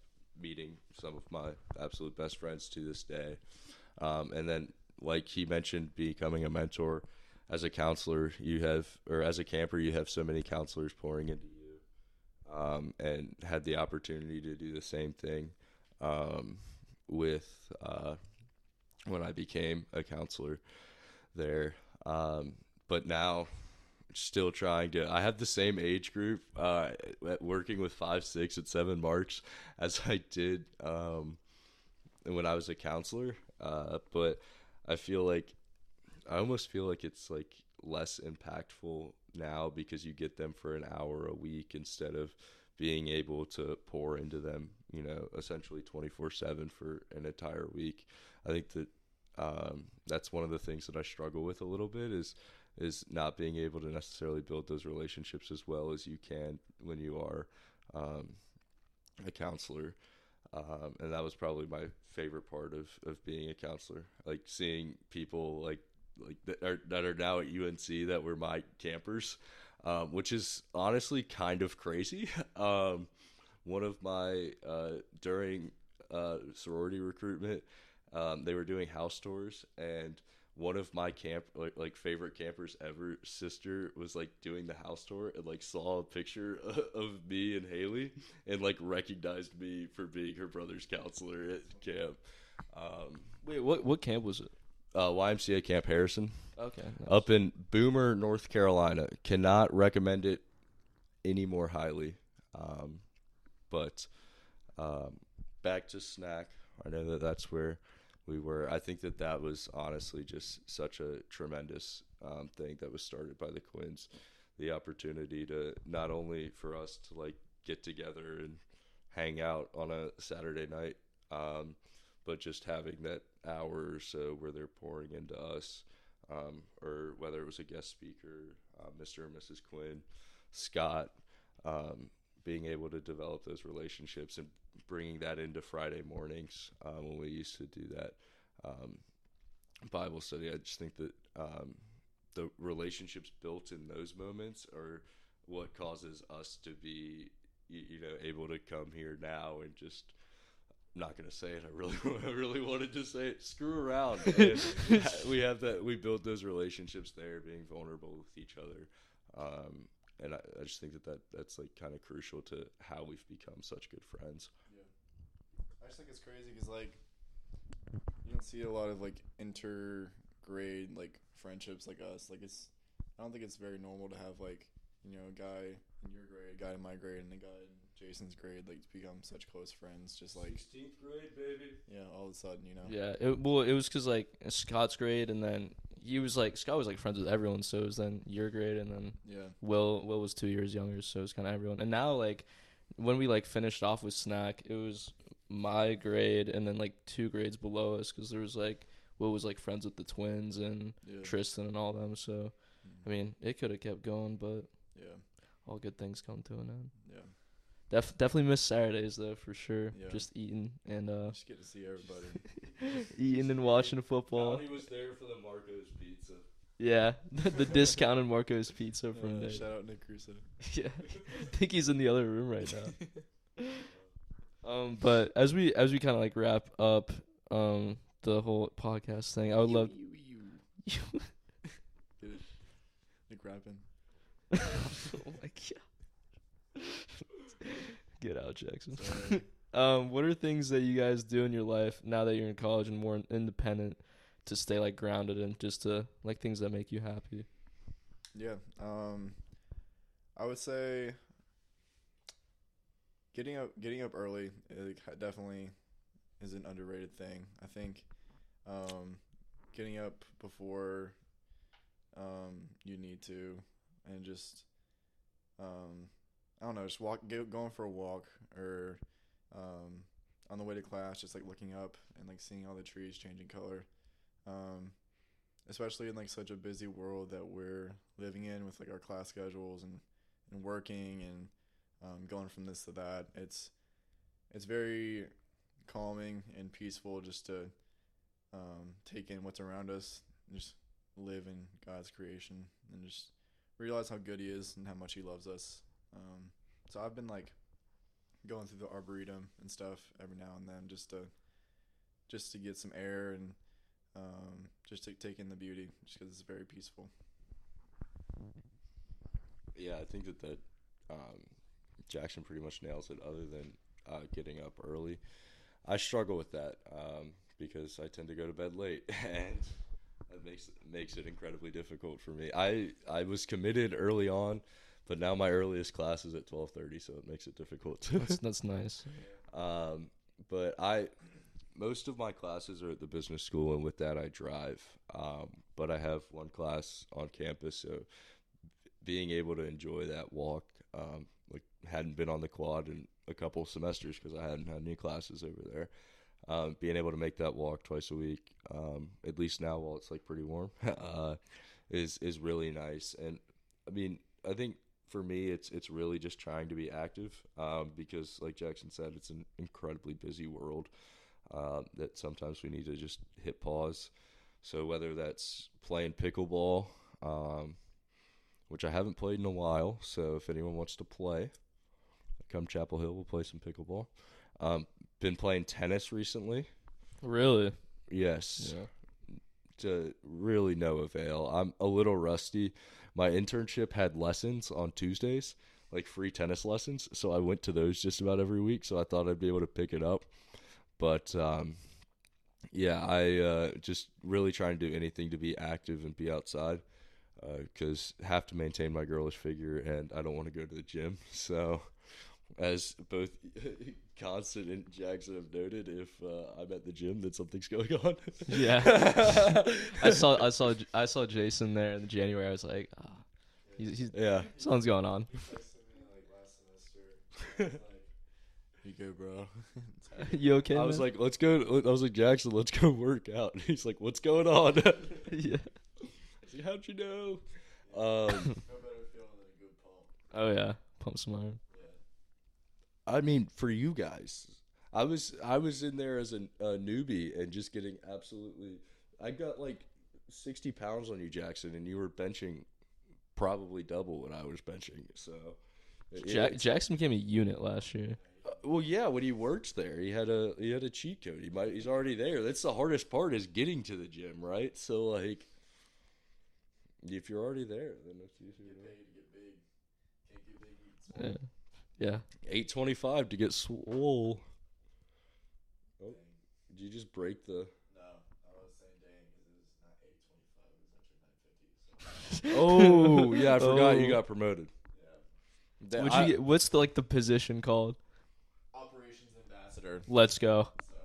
meeting some of my absolute best friends to this day. Um, and then, like he mentioned, becoming a mentor as a counselor, you have, or as a camper, you have so many counselors pouring into um, and had the opportunity to do the same thing um, with uh, when I became a counselor there. Um, but now, still trying to. I have the same age group, uh, working with five, six, and seven marks as I did um, when I was a counselor. Uh, but I feel like I almost feel like it's like less impactful now because you get them for an hour a week instead of being able to pour into them, you know, essentially 24/7 for an entire week. I think that um, that's one of the things that I struggle with a little bit is is not being able to necessarily build those relationships as well as you can when you are um, a counselor. Um, and that was probably my favorite part of, of being a counselor, like seeing people like like that are that are now at UNC that were my campers, um, which is honestly kind of crazy. Um, one of my uh, during uh, sorority recruitment, um, they were doing house tours, and one of my camp like, like favorite campers ever sister was like doing the house tour and like saw a picture of me and Haley and like recognized me for being her brother's counselor at camp. Um, Wait, what what camp was it? Uh, YMCA Camp Harrison Okay. nice. up in Boomer, North Carolina. Cannot recommend it any more highly. Um, but um, back to snack. I know that that's where we were. I think that that was honestly just such a tremendous um, thing that was started by the Quinns. The opportunity to not only for us to like get together and hang out on a Saturday night, um, but just having that hour or so where they're pouring into us um, or whether it was a guest speaker, uh, Mr. and Mrs. Quinn, Scott, um, being able to develop those relationships and bringing that into Friday mornings um, when we used to do that um, Bible study. I just think that um, the relationships built in those moments are what causes us to be, you know, able to come here now and just. I'm not gonna say it. I really, I really wanted to say it. Screw around. We have that. We built those relationships there, being vulnerable with each other, um, and I, I just think that, that that's like kind of crucial to how we've become such good friends. I just think it's crazy because like you don't see a lot of like intergrade like friendships like us. Like it's I don't think it's very normal to have like you know a guy in your grade, a guy in my grade, and a guy in Jason's grade like to become such close friends. Just like Sixteenth grade, baby. yeah, all of a sudden you know. Yeah, it, well, it was because like Scott's grade, and then he was like Scott was like friends with everyone, so it was then your grade, and then Yeah. Will Will was two years younger, so it was kind of everyone. And now like when we like finished off with Snack, it was my grade, and then like two grades below us, because there was like Will was like friends with the twins and Yeah. Tristan and all them. So mm-hmm. I mean, it could have kept going, but Yeah. all good things come to an end. Yeah. Def- definitely miss Saturdays though for sure. Yeah. Just eating and uh Just get to see everybody. eating and watching football. Tony was there for the Marco's pizza. Yeah, the discounted Marco's pizza from Uh, there. shout out Nick Crusoe. Yeah, I think he's in the other room right now. Um, but as we as we kind of like wrap up um the whole podcast thing, I would love. Get? Nick rapping. oh my god! Get out, Jaxon. Um, what are things that you guys do in your life now that you're in college and more independent to stay like grounded and just to like things that make you happy? Yeah. Um, I would say getting up getting up early it definitely is an underrated thing. I think um, getting up before um, you need to and just um, I don't know, just walk go, going for a walk or um, on the way to class, just like looking up and like seeing all the trees changing color. Um, especially in like such a busy world that we're living in with like our class schedules and, and working and um, going from this to that it's it's very calming and peaceful just to um, take in what's around us just live in God's creation and just realize how good he is and how much he loves us um, so I've been like going through the arboretum and stuff every now and then just to just to get some air and um, just to take in the beauty, just because it's very peaceful. Yeah, I think that that um, Jaxon pretty much nails it. Other than uh, getting up early, I struggle with that um, because I tend to go to bed late, and that makes makes it incredibly difficult for me. I I was committed early on, but now my earliest class is at twelve thirty, so it makes it difficult. That's that's nice. Um, but I, most of my classes are at the business school, and with that, I drive. Um, but I have one class on campus, so being able to enjoy that walk, um, like hadn't been on the quad in a couple semesters because I hadn't had any classes over there. Um, being able to make that walk twice a week, um, at least now while it's like pretty warm, uh, is is really nice. And I mean, I think for me, it's it's really just trying to be active um, because, like Jaxon said, it's an incredibly busy world uh, that sometimes we need to just hit pause. So whether that's playing pickleball, um, which I haven't played in a while, so if anyone wants to play, come Chapel Hill, we'll play some pickleball. Um, been playing tennis recently. Really? Yes Yeah. To really no avail. I'm a little rusty. My internship had lessons on Tuesdays, like free tennis lessons, so I went to those just about every week. So I thought I'd be able to pick it up, but um, yeah, I uh, just really trying to do anything to be active and be outside because have to maintain my girlish figure, and I don't want to go to the gym. So, as both Constant and Jaxon have noted, if uh, I'm at the gym, that something's going on. Yeah. I saw I saw I saw Jason there in January. I was like, ah, he's, he's yeah. something's going on. You go, bro. you okay? I was like, let's go. I was like, Jaxon, let's go work out. And He's like, what's going on? I yeah. was like, How'd you know? Um, Oh yeah, pump some iron. I mean, for you guys, I was I was in there as a, a newbie and just getting absolutely. I got like sixty pounds on you, Jaxon, and you were benching probably double what I was benching. So, Jack, Jaxon became a unit last year. uh, well, yeah, when he works there, he had a he had a cheat code. He might he's already there. That's the hardest part is getting to the gym, right? So like, if you're already there, then it's easier. Get paid to get big. Can't get big. Yeah, yeah. Eight twenty five to get swole. Oh, did you just break the? No, I was saying dang because it was not 825, it was actually 950. So, Oh yeah, I forgot you Oh. got promoted. yeah. That- Would I- you get, what's the like the position called? Operations ambassador. Let's go. So,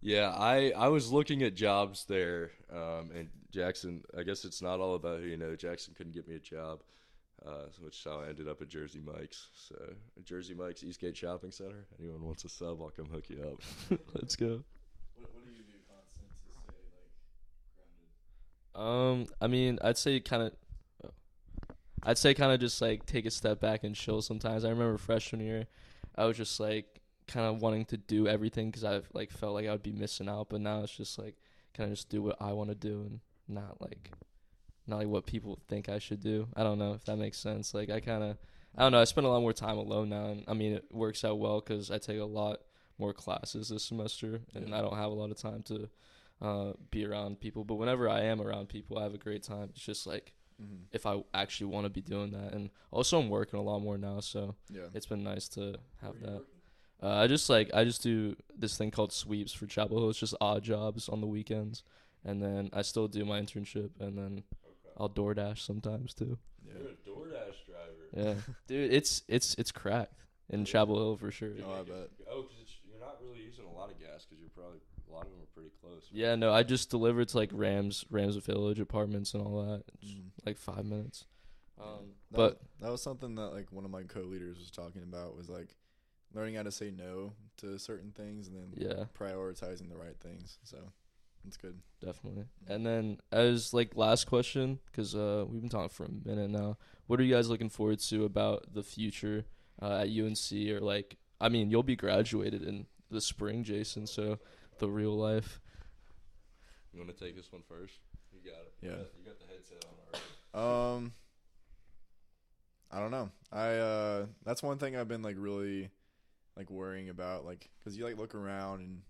Yeah, I I was looking at jobs there, um, and Jaxon. I guess it's not all about who you know. Jaxon couldn't get me a job, uh, which is how I ended up at Jersey Mike's. So Jersey Mike's Eastgate Shopping Center. Anyone wants a sub, I'll come hook you up. Let's go. what, what do you do constant to stay like grounded? Um, I mean, I'd say kind of. I'd say kind of just like take a step back and chill. Sometimes I remember freshman year, I was just like kind of wanting to do everything because I like felt like I would be missing out. But now it's just like kind of just do what I want to do and not like not like what people think I should do. I don't know if that makes sense. Like I kind of I don't know. I spend a lot more time alone now, and I mean it works out well because I take a lot more classes this semester, and Yeah. I don't have a lot of time to uh, be around people. But whenever I am around people, I have a great time. It's just like Mm-hmm. if I actually want to be doing that, and also I'm working a lot more now, so Yeah. it's been nice to have that. Uh, I just like I just do this thing called sweeps for Chapel Hill. It's just odd jobs on the weekends, and then I still do my internship, and then I'll DoorDash sometimes too. Yeah. You're a DoorDash driver. Yeah, dude, it's it's it's cracked in Chapel Hill for sure. Oh, I bet. Oh, because you're not really using a lot of gas because you're probably a lot of them are pretty close. Yeah, no, I just delivered to like Rams Rams Village apartments and all that. It's Mhm. like five minutes. Um, that, but that was something that like one of my co-leaders was talking about was like learning how to say no to certain things and then yeah, prioritizing the right things. So that's good. definitely. And then as like last question, because uh, we've been talking for a minute now. What are you guys looking forward to about the future uh, at UNC or like? I mean, you'll be graduated in the spring, Jason. So the real life. You want to take this one first? You got it. Yeah. You got, you got the headset on already. Um, I don't know. I uh, that's one thing I've been like really like worrying about, like, cause you like look around and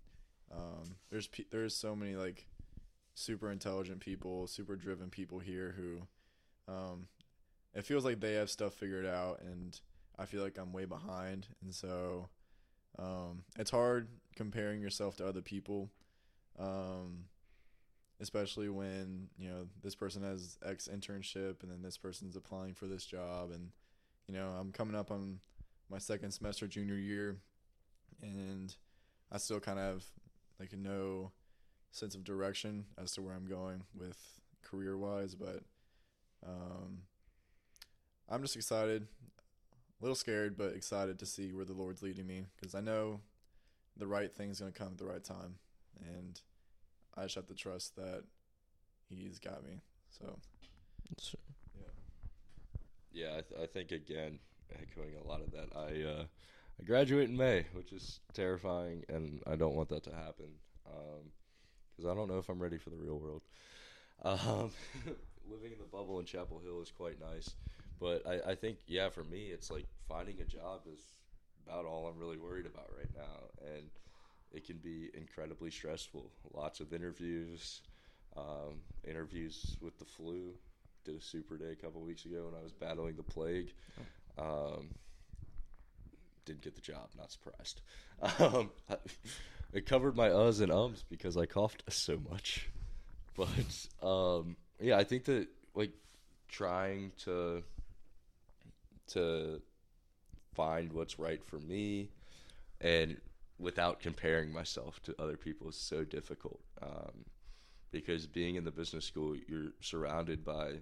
um, there's pe- there's so many like super intelligent people, super driven people here who, um, it feels like they have stuff figured out, and I feel like I'm way behind, and so, um, it's hard comparing yourself to other people, um, especially when you know this person has X internship, and then this person's applying for this job, and you know I'm coming up on my second semester junior year, and I still kind of like no sense of direction as to where I'm going with career wise, but um, I'm just excited, a little scared, but excited to see where the Lord's leading me because I know the right thing's going to come at the right time, and I just have to trust that He's got me. So So, Yeah, I, th- I think again, echoing a lot of that. I uh, I graduate in May, which is terrifying, and I don't want that to happen because I don't know if I'm ready for the real world. Um, living in the bubble in Chapel Hill is quite nice, but I, I think yeah, for me, it's like finding a job is about all I'm really worried about right now, and it can be incredibly stressful. Lots of interviews, um, interviews with the flu did a super day a couple weeks ago when I was battling the plague. Um, didn't get the job, not surprised. Um, I, it covered my uhs and ums because I coughed so much. But um, yeah, I think that like trying to to find what's right for me and without comparing myself to other people is so difficult. Um, because being in the business school, you're surrounded by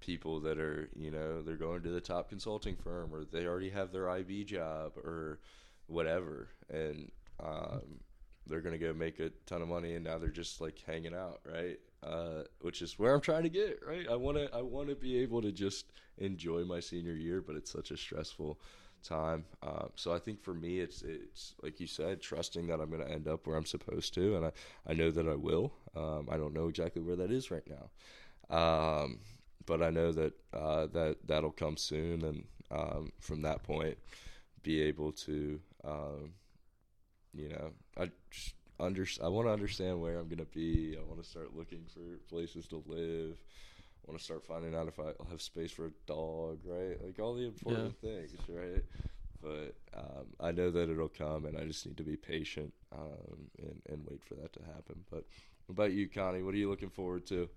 people that are, you know, they're going to the top consulting firm or they already have their IB job or whatever. And um, they're going to go make a ton of money and now they're just like hanging out, right? Uh, which is where I'm trying to get, right? I want to I want to be able to just enjoy my senior year, but it's such a stressful time. Um, so I think for me, it's it's like you said, trusting that I'm going to end up where I'm supposed to, and I I know that I will. Um, I don't know exactly where that is right now, um, but I know that uh, that that'll come soon, and um, from that point, be able to, um, you know, I just under I want to understand where I'm going to be. I want to start looking for places to live I want to start finding out if I'll have space for a dog, right? Like all the important things, right? But um, I know that it'll come, and I just need to be patient um, and and wait for that to happen. But what about you, Connie? What are you looking forward to?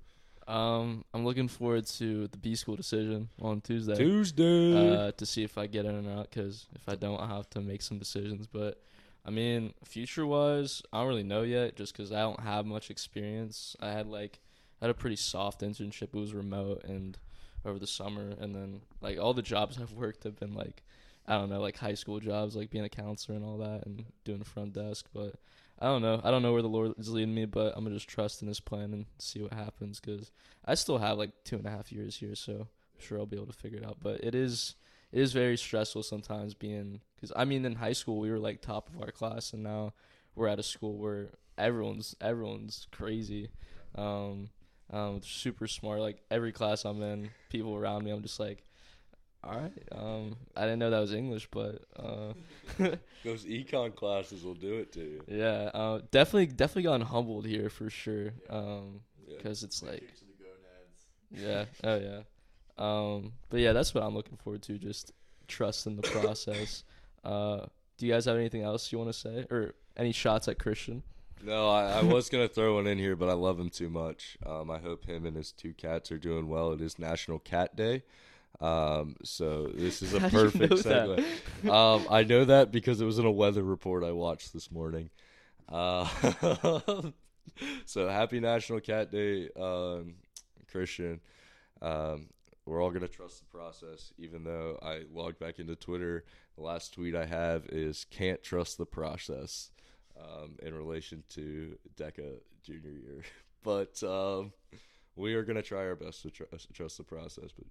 Um, I'm looking forward to the B school decision on Tuesday. Tuesday. Uh, to see if I get in or not. Because if I don't, I have to make some decisions. But I mean, future wise, I don't really know yet. Just because I don't have much experience. I had like I had a pretty soft internship. It was remote and over the summer, and then like all the jobs I've worked have been like I don't know, like high school jobs, like being a counselor and all that, and doing front desk. But I don't know. I don't know where the Lord is leading me, but I'm gonna just trust in His plan and see what happens. Cause I still have like two and a half years here, so I'm sure I'll be able to figure it out. But it is it is very stressful sometimes being because I mean in high school we were like top of our class, and now we're at a school where everyone's everyone's crazy. Um, um, super smart. Like every class I'm in, people around me, I'm just like, all right. Um, I didn't know that was English, but uh, Those econ classes will do it to you. yeah, uh, definitely, definitely gotten humbled here for sure. Um, Yeah. because it's like, Kick to the gonads. yeah, oh yeah. Um, but yeah, that's what I'm looking forward to. Just trust in the process. Uh, do you guys have anything else you want to say, or any shots at Christian? No, I, I was gonna throw one in here, but I love him too much. Um, I hope him and his two cats are doing well. It is National Cat Day, um, so this is a perfect segue. um, I know that because it was in a weather report I watched this morning. Uh, so happy National Cat Day, um, Christian. Um, we're all gonna trust the process, even though I logged back into Twitter. The last tweet I have is "Can't trust the process." um, in relation to DECA junior year. But um, we are going to try our best to trust, trust the process. But?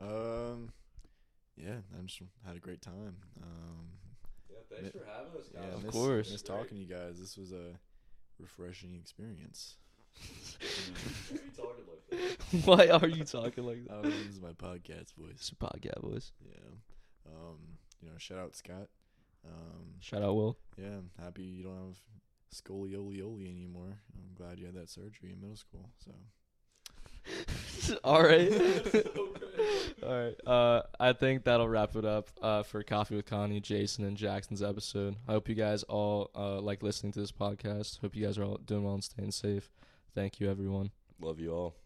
Um, yeah, I just had a great time. Um, Yeah, thanks for having us, yeah, Of miss, course. miss talking to you guys. This was a refreshing experience. Why are you talking like that? Why are you talking like that? don't this is my podcast voice. It's a podcast voice. Yeah. Um, you know, shout out Scott. Um, Shout out Will. yeah, I'm happy you don't have scoliolioli anymore. I'm glad you had that surgery in middle school. So All right. All right. Uh, I think that'll wrap it up uh, for Coffee with Connie, Jason, and Jaxon's episode. I hope you guys all uh, like listening to this podcast. Hope you guys are all doing well and staying safe. Thank you, everyone. Love you all.